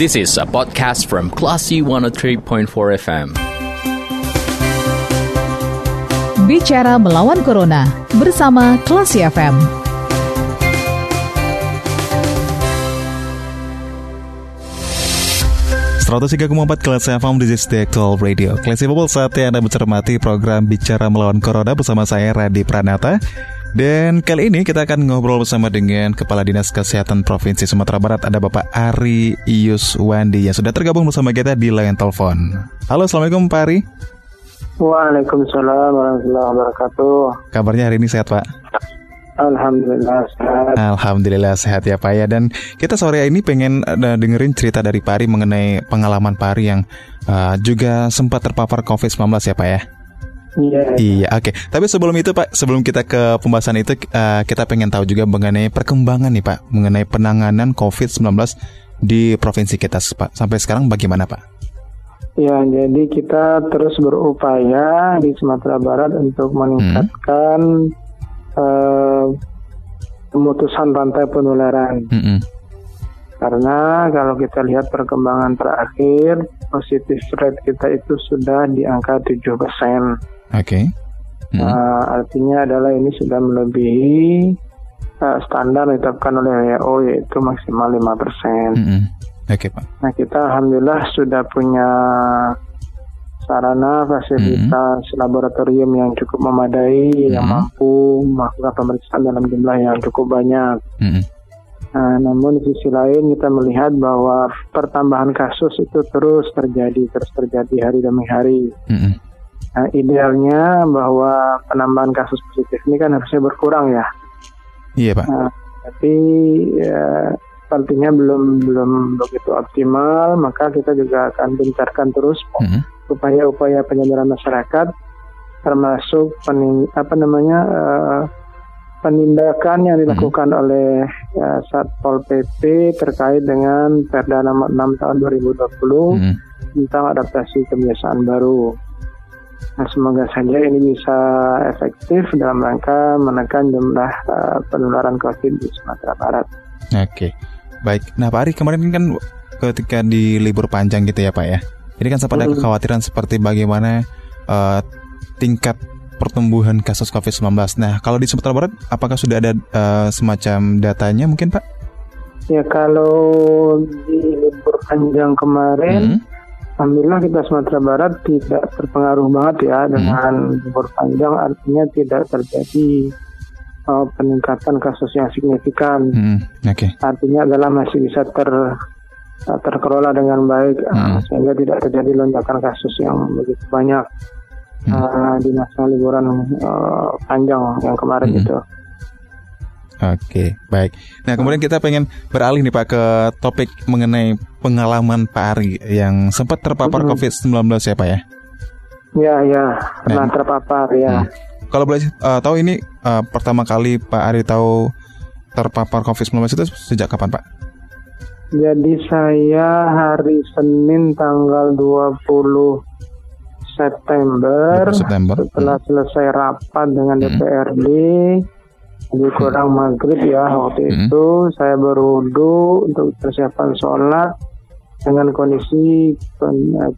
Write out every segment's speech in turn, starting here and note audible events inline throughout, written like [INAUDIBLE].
This is a podcast from Classy 103.4 FM. Bicara melawan Corona bersama Classy FM. empat kelas FM di The Actual Radio Classy People saatnya Anda mencermati program Bicara Melawan Corona bersama saya Radi Pranata dan kali ini kita akan ngobrol bersama dengan Kepala Dinas Kesehatan Provinsi Sumatera Barat ada Bapak Ari Wandi yang sudah tergabung bersama kita di line telepon. Halo, Assalamualaikum Pak Ari. Waalaikumsalam warahmatullahi wabarakatuh. Kabarnya hari ini sehat Pak? Alhamdulillah sehat. Alhamdulillah sehat ya Pak ya. Dan kita sore ini pengen uh, dengerin cerita dari Pak Ari mengenai pengalaman Pak Ari yang uh, juga sempat terpapar COVID-19 ya Pak ya. Iya. Iya, oke. Okay. Tapi sebelum itu Pak, sebelum kita ke pembahasan itu, uh, kita pengen tahu juga mengenai perkembangan nih Pak, mengenai penanganan COVID-19 di provinsi kita Pak. Sampai sekarang bagaimana Pak? Ya, jadi kita terus berupaya di Sumatera Barat untuk meningkatkan hmm. uh, pemutusan rantai penularan. Hmm. Karena kalau kita lihat perkembangan terakhir, positif rate kita itu sudah di angka 7 persen. Oke. Okay. Hmm. Uh, artinya adalah ini sudah melebihi uh, standar ditetapkan oleh WHO yaitu maksimal 5%. Hmm. Oke, okay, Pak. Nah, kita alhamdulillah sudah punya sarana fasilitas hmm. laboratorium yang cukup memadai hmm. yang mampu melakukan pemeriksaan dalam jumlah yang cukup banyak. Hmm. Nah, namun di sisi lain kita melihat bahwa pertambahan kasus itu terus terjadi, terus terjadi hari demi hari. Hmm. Nah, idealnya bahwa penambahan kasus positif ini kan harusnya berkurang ya. Iya pak. Nah, tapi ya, sepertinya belum belum begitu optimal, maka kita juga akan gencarkan terus mm-hmm. upaya-upaya penyadaran masyarakat, termasuk pening, apa namanya uh, penindakan yang dilakukan mm-hmm. oleh uh, Satpol PP terkait dengan Perda nomor 6 tahun 2020 mm-hmm. tentang adaptasi kebiasaan baru. Nah, semoga saja ini bisa efektif dalam rangka menekan jumlah uh, penularan COVID di Sumatera Barat. Oke, baik. Nah Pak Ari kemarin kan ketika di libur panjang gitu ya Pak ya, ini kan sempat ada kekhawatiran seperti bagaimana uh, tingkat pertumbuhan kasus COVID-19. Nah kalau di Sumatera Barat, apakah sudah ada uh, semacam datanya mungkin Pak? Ya kalau di libur panjang kemarin. Hmm Alhamdulillah kita Sumatera Barat tidak terpengaruh banget ya hmm. dengan libur panjang artinya tidak terjadi uh, peningkatan kasus yang signifikan. Hmm. Okay. Artinya adalah masih bisa ter uh, terkelola dengan baik hmm. sehingga tidak terjadi lonjakan kasus yang begitu banyak hmm. uh, di masa liburan uh, panjang yang kemarin hmm. itu. Oke, baik. Nah, kemudian kita pengen beralih nih Pak ke topik mengenai pengalaman Pak Ari yang sempat terpapar hmm. COVID-19 ya Pak ya? Ya, ya, pernah nah, terpapar ya. Hmm. Kalau boleh uh, tahu ini uh, pertama kali Pak Ari tahu terpapar COVID-19 itu sejak kapan Pak? Jadi saya hari Senin tanggal 20 September, 20 September. setelah hmm. selesai rapat dengan DPRD hmm jadi kurang maghrib ya waktu hmm. itu saya berwudu untuk persiapan sholat dengan kondisi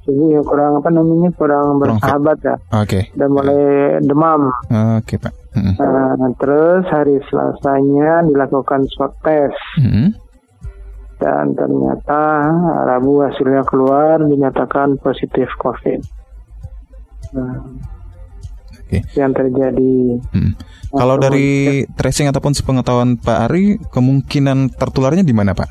tubuh yang kurang apa namanya kurang bersahabat ya. Oke. Okay. Dan mulai demam. Oke okay, pak. Hmm. Nah, terus hari Selasanya dilakukan swab test. Hmm. Dan ternyata Rabu hasilnya keluar dinyatakan positif COVID. Nah, okay. yang terjadi. Hmm. Kalau dari tracing ataupun sepengetahuan Pak Ari, kemungkinan tertularnya di mana Pak?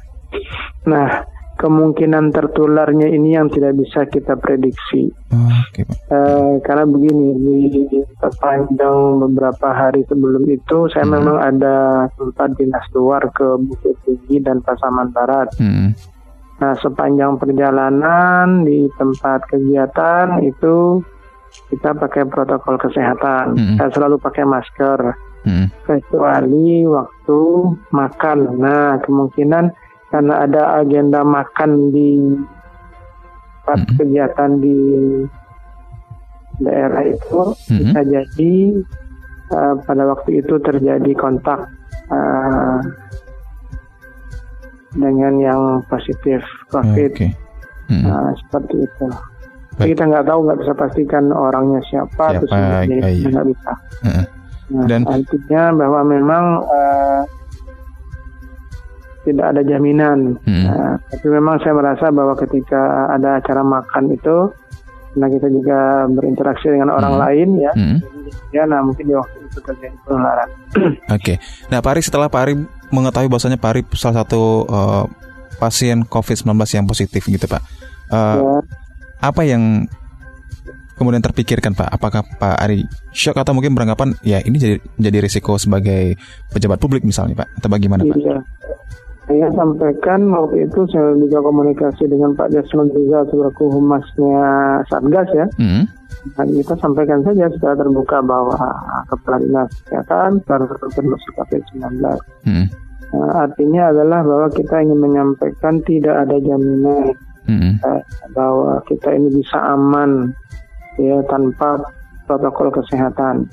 Nah, kemungkinan tertularnya ini yang tidak bisa kita prediksi. Oh, okay, Pak. Uh, karena begini, di sepanjang beberapa hari sebelum itu, saya hmm. memang ada tempat dinas luar ke Bukit Tinggi dan Pasaman Barat. Hmm. Nah, sepanjang perjalanan di tempat kegiatan itu kita pakai protokol kesehatan. Hmm. Saya selalu pakai masker. Hmm. Kecuali waktu makan. Nah, kemungkinan karena ada agenda makan di tempat hmm. kegiatan di daerah itu hmm. bisa jadi uh, pada waktu itu terjadi kontak uh, dengan yang positif COVID. Okay. Hmm. Nah, seperti itu. Baik. Kita nggak tahu, nggak bisa pastikan orangnya siapa, siapa terus iya. nggak bisa. Nah, Dan artinya bahwa memang uh, tidak ada jaminan. Hmm. Nah, tapi memang saya merasa bahwa ketika ada acara makan itu, nah kita juga berinteraksi dengan orang hmm. lain ya, hmm. ya, nah mungkin di waktu itu terjadi penularan. [CLEARS THROAT] Oke, okay. nah Pak Ari setelah Pak Ari mengetahui bahwasanya Pak Ari salah satu uh, pasien COVID-19 yang positif gitu Pak, uh, ya. Apa yang kemudian terpikirkan Pak? Apakah Pak Ari shock atau mungkin beranggapan ya ini jadi jadi risiko sebagai pejabat publik misalnya Pak atau bagaimana Pak? Iya saya sampaikan waktu itu saya juga komunikasi dengan Pak Jasman juga selaku humasnya Satgas ya. Hmm. Dan kita sampaikan saja secara terbuka bahwa Kepala Dinas Kesehatan baru terkonfirmasi COVID-19. Hmm. Nah, artinya adalah bahwa kita ingin menyampaikan tidak ada jaminan hmm. eh, bahwa kita ini bisa aman ya tanpa protokol kesehatan.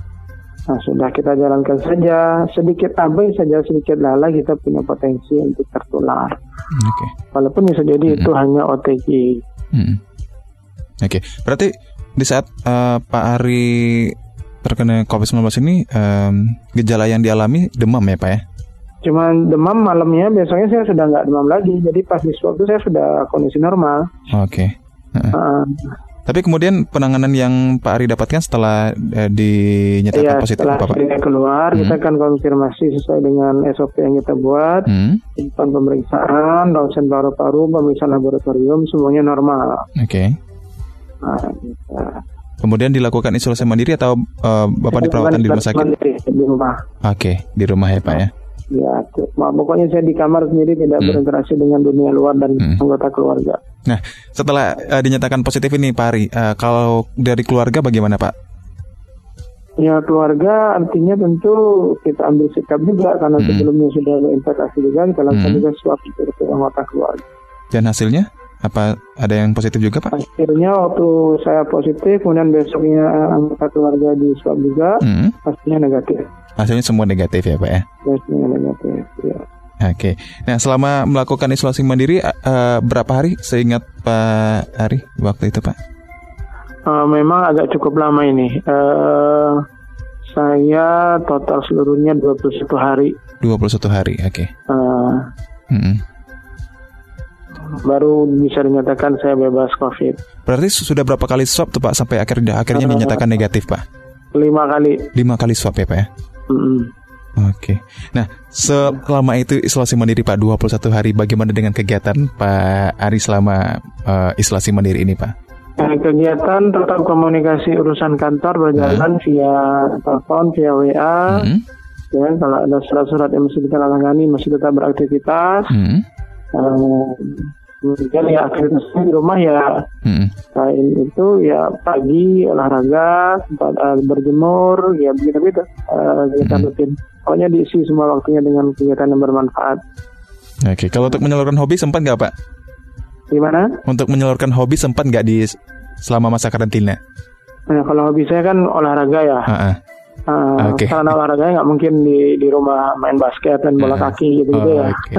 Nah, sudah kita jalankan saja, sedikit abai saja, sedikit lala kita punya potensi untuk tertular. Okay. Walaupun bisa jadi -hmm. itu hanya OTG. -hmm. Oke, okay. berarti di saat uh, Pak Ari terkena COVID-19 ini, um, gejala yang dialami demam ya Pak ya? Cuman demam malamnya, biasanya saya sudah nggak demam lagi. Jadi pas di swab itu saya sudah kondisi normal. Oke. Okay. Uh, tapi kemudian penanganan yang Pak Ari dapatkan setelah eh, dinyatakan ya, positif setelah apa Pak? keluar, hmm. kita akan konfirmasi sesuai dengan SOP yang kita buat, hmm. pemeriksaan, ronsen paru-paru, pemeriksaan laboratorium, semuanya normal. Oke. Okay. Nah, Kemudian dilakukan isolasi mandiri atau uh, Bapak di perawatan di rumah sakit? Mandiri, di rumah. Oke, okay, di rumah ya Pak ya. Ya, pokoknya saya di kamar sendiri tidak hmm. berinteraksi dengan dunia luar dan hmm. anggota keluarga. Nah, setelah uh, dinyatakan positif ini Pak Ari, uh, kalau dari keluarga bagaimana Pak? Ya keluarga artinya tentu kita ambil sikap juga karena hmm. sebelumnya sudah berinvestasi juga kita lakukan hmm. juga swab untuk anggota keluarga. Dan hasilnya apa ada yang positif juga Pak? Hasilnya waktu saya positif, kemudian besoknya anggota keluarga di swab juga, hmm. hasilnya negatif. Hasilnya semua negatif ya Pak ya? Hasilnya negatif, ya. Oke, nah selama melakukan isolasi mandiri uh, berapa hari seingat Pak Ari waktu itu Pak? Uh, memang agak cukup lama ini. Uh, saya total seluruhnya 21 hari. 21 hari, oke. Okay. Uh, hmm. Baru bisa dinyatakan saya bebas COVID. Berarti sudah berapa kali swab tuh Pak sampai akhirnya akhirnya uh, dinyatakan negatif Pak? Lima kali. Lima kali swab ya Pak ya? Mm Oke. Nah, selama itu isolasi mandiri Pak 21 hari, bagaimana dengan kegiatan Pak Ari selama uh, isolasi mandiri ini Pak? Nah, kegiatan tetap komunikasi urusan kantor berjalan hmm. via telepon, via WA. Hmm. Ya, kalau ada surat-surat yang mesti ditandatangani masih tetap beraktivitas. Hmm. Uh, kemudian ya aktivitasnya di rumah ya hmm. selain itu ya pagi olahraga sempat uh, berjemur ya begitu begitu uh, kegiatan hmm. rutin pokoknya diisi semua waktunya dengan kegiatan yang bermanfaat oke okay. kalau untuk menyalurkan hobi sempat nggak pak gimana untuk menyalurkan hobi sempat nggak di selama masa karantina nah kalau hobi saya kan olahraga ya uh -uh. Uh, okay. Karena olahraga nggak mungkin di di rumah main basket dan bola uh, kaki gitu gitu oh, ya. Okay.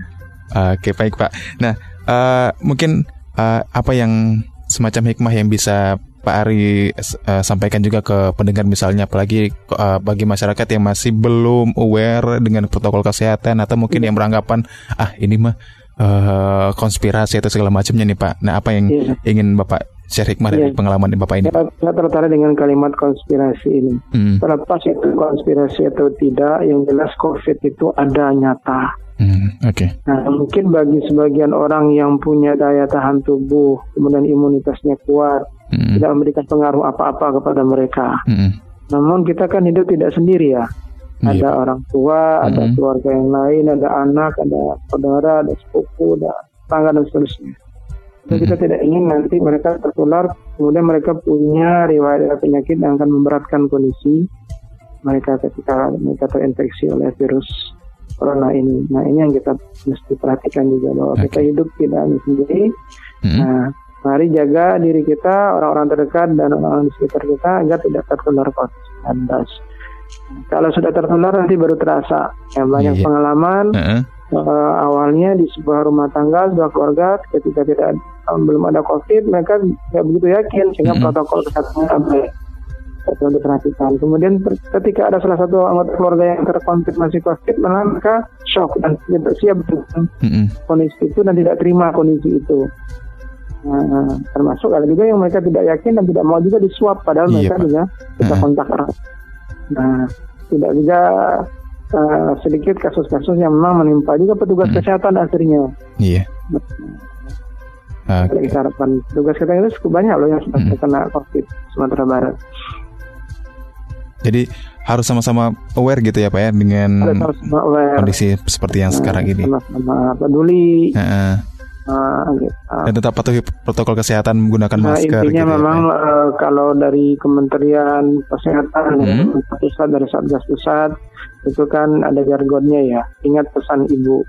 [LAUGHS] [LAUGHS] [LAUGHS] Oke baik Pak. Nah uh, mungkin uh, apa yang semacam hikmah yang bisa Pak Ari uh, sampaikan juga ke pendengar misalnya apalagi uh, bagi masyarakat yang masih belum aware dengan protokol kesehatan atau mungkin yang beranggapan ah ini mah uh, konspirasi atau segala macamnya nih Pak. Nah apa yang yeah. ingin Bapak share hikmah dari iya. pengalaman Bapak ini? Saya tertarik dengan kalimat konspirasi ini. Hmm. Terlepas itu konspirasi atau tidak, yang jelas COVID itu ada nyata. Hmm, Oke. Okay. Nah, mungkin bagi sebagian orang yang punya daya tahan tubuh, kemudian imunitasnya kuat, hmm. tidak memberikan pengaruh apa-apa kepada mereka. Hmm. Namun kita kan hidup tidak sendiri ya. Yeah. Ada orang tua, ada hmm. keluarga yang lain, ada anak, ada saudara, ada sepupu, ada tangga dan seterusnya. Hmm. kita tidak ingin nanti mereka tertular, kemudian mereka punya riwayat penyakit yang akan memberatkan kondisi mereka ketika mereka terinfeksi oleh virus corona ini. Nah ini yang kita mesti perhatikan juga bahwa okay. kita hidup tidak hanya sendiri. Hmm. Nah mari jaga diri kita, orang-orang terdekat dan orang-orang di sekitar kita agar tidak tertular COVID-19. Kalau sudah tertular nanti baru terasa. Ya, banyak yeah. pengalaman. Uh -uh. Awalnya di sebuah rumah tangga, sebuah keluarga, ketika tidak um, belum ada COVID, mereka tidak begitu yakin sehingga -uh. protokol kesehatan baik perlu diperhatikan. Kemudian ketika ada salah satu anggota keluarga yang terkonfirmasi COVID, mereka shock dan tidak siap dengan mm-hmm. kondisi itu dan tidak terima kondisi itu. Nah, termasuk ada juga yang mereka tidak yakin dan tidak mau juga disuap padahal iya, mereka Pak. juga kita kontak erat. Nah, tidak juga uh, sedikit kasus-kasus yang memang menimpa juga petugas hmm. kesehatan akhirnya. Iya. Okay. Kita harapkan petugas kesehatan itu cukup banyak loh yang sudah hmm. terkena COVID Sumatera Barat. Jadi harus sama-sama aware gitu ya Pak ya dengan kondisi seperti yang nah, sekarang ini. Sama-sama peduli. Uh -uh. Uh, gitu. Dan tetap patuhi protokol kesehatan menggunakan nah, masker. Intinya gitu memang ya, uh, kalau dari Kementerian Kesehatan, ya, hmm? ya, pusat dari Satgas Pusat itu kan ada jargonnya ya. Ingat pesan ibu.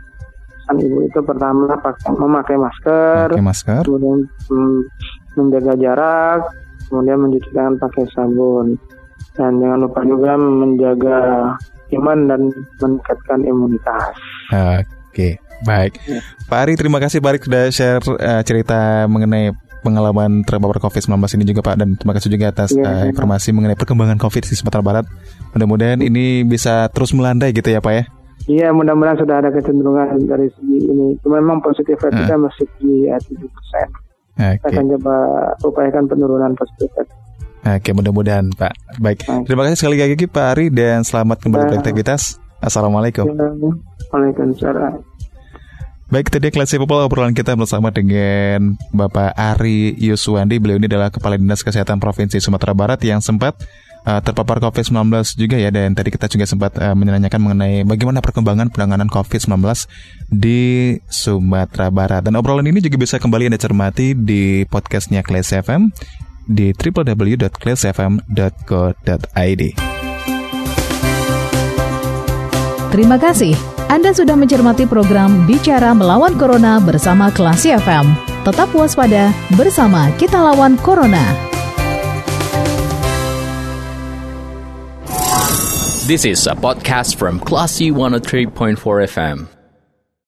Pesan ibu itu pertama pakai memakai masker, memakai masker. kemudian hmm, menjaga jarak, kemudian mencuci tangan pakai sabun dan jangan lupa juga menjaga iman dan meningkatkan imunitas. Oke, baik. Ya. Pak Ari, terima kasih Pak Ari sudah share uh, cerita mengenai pengalaman terpapar COVID-19 ini juga Pak dan terima kasih juga atas ya, uh, informasi ya. mengenai perkembangan COVID di Sumatera Barat. Mudah-mudahan ini bisa terus melandai gitu ya Pak ya. Iya, mudah-mudahan sudah ada kecenderungan dari segi ini. Cuma memang positif rate kita uh. masih di 7%. Okay. Kita akan coba upayakan penurunan positif rate. Oke, mudah-mudahan Pak. Baik, terima kasih sekali lagi Pak Ari dan selamat kembali beraktivitas. Assalamualaikum. Ya, Waalaikumsalam. Baik, tadi kelas People obrolan kita bersama dengan Bapak Ari Yuswandi. Beliau ini adalah Kepala Dinas Kesehatan Provinsi Sumatera Barat yang sempat uh, terpapar COVID-19 juga ya. Dan tadi kita juga sempat uh, menanyakan mengenai bagaimana perkembangan penanganan COVID-19 di Sumatera Barat. Dan obrolan ini juga bisa kembali Anda cermati di podcastnya Kelas FM di www.clasfm.co.id. Terima kasih. Anda sudah mencermati program Bicara Melawan Corona bersama Klasi FM. Tetap waspada, bersama kita lawan Corona. This is a podcast from Classy 103.4 FM.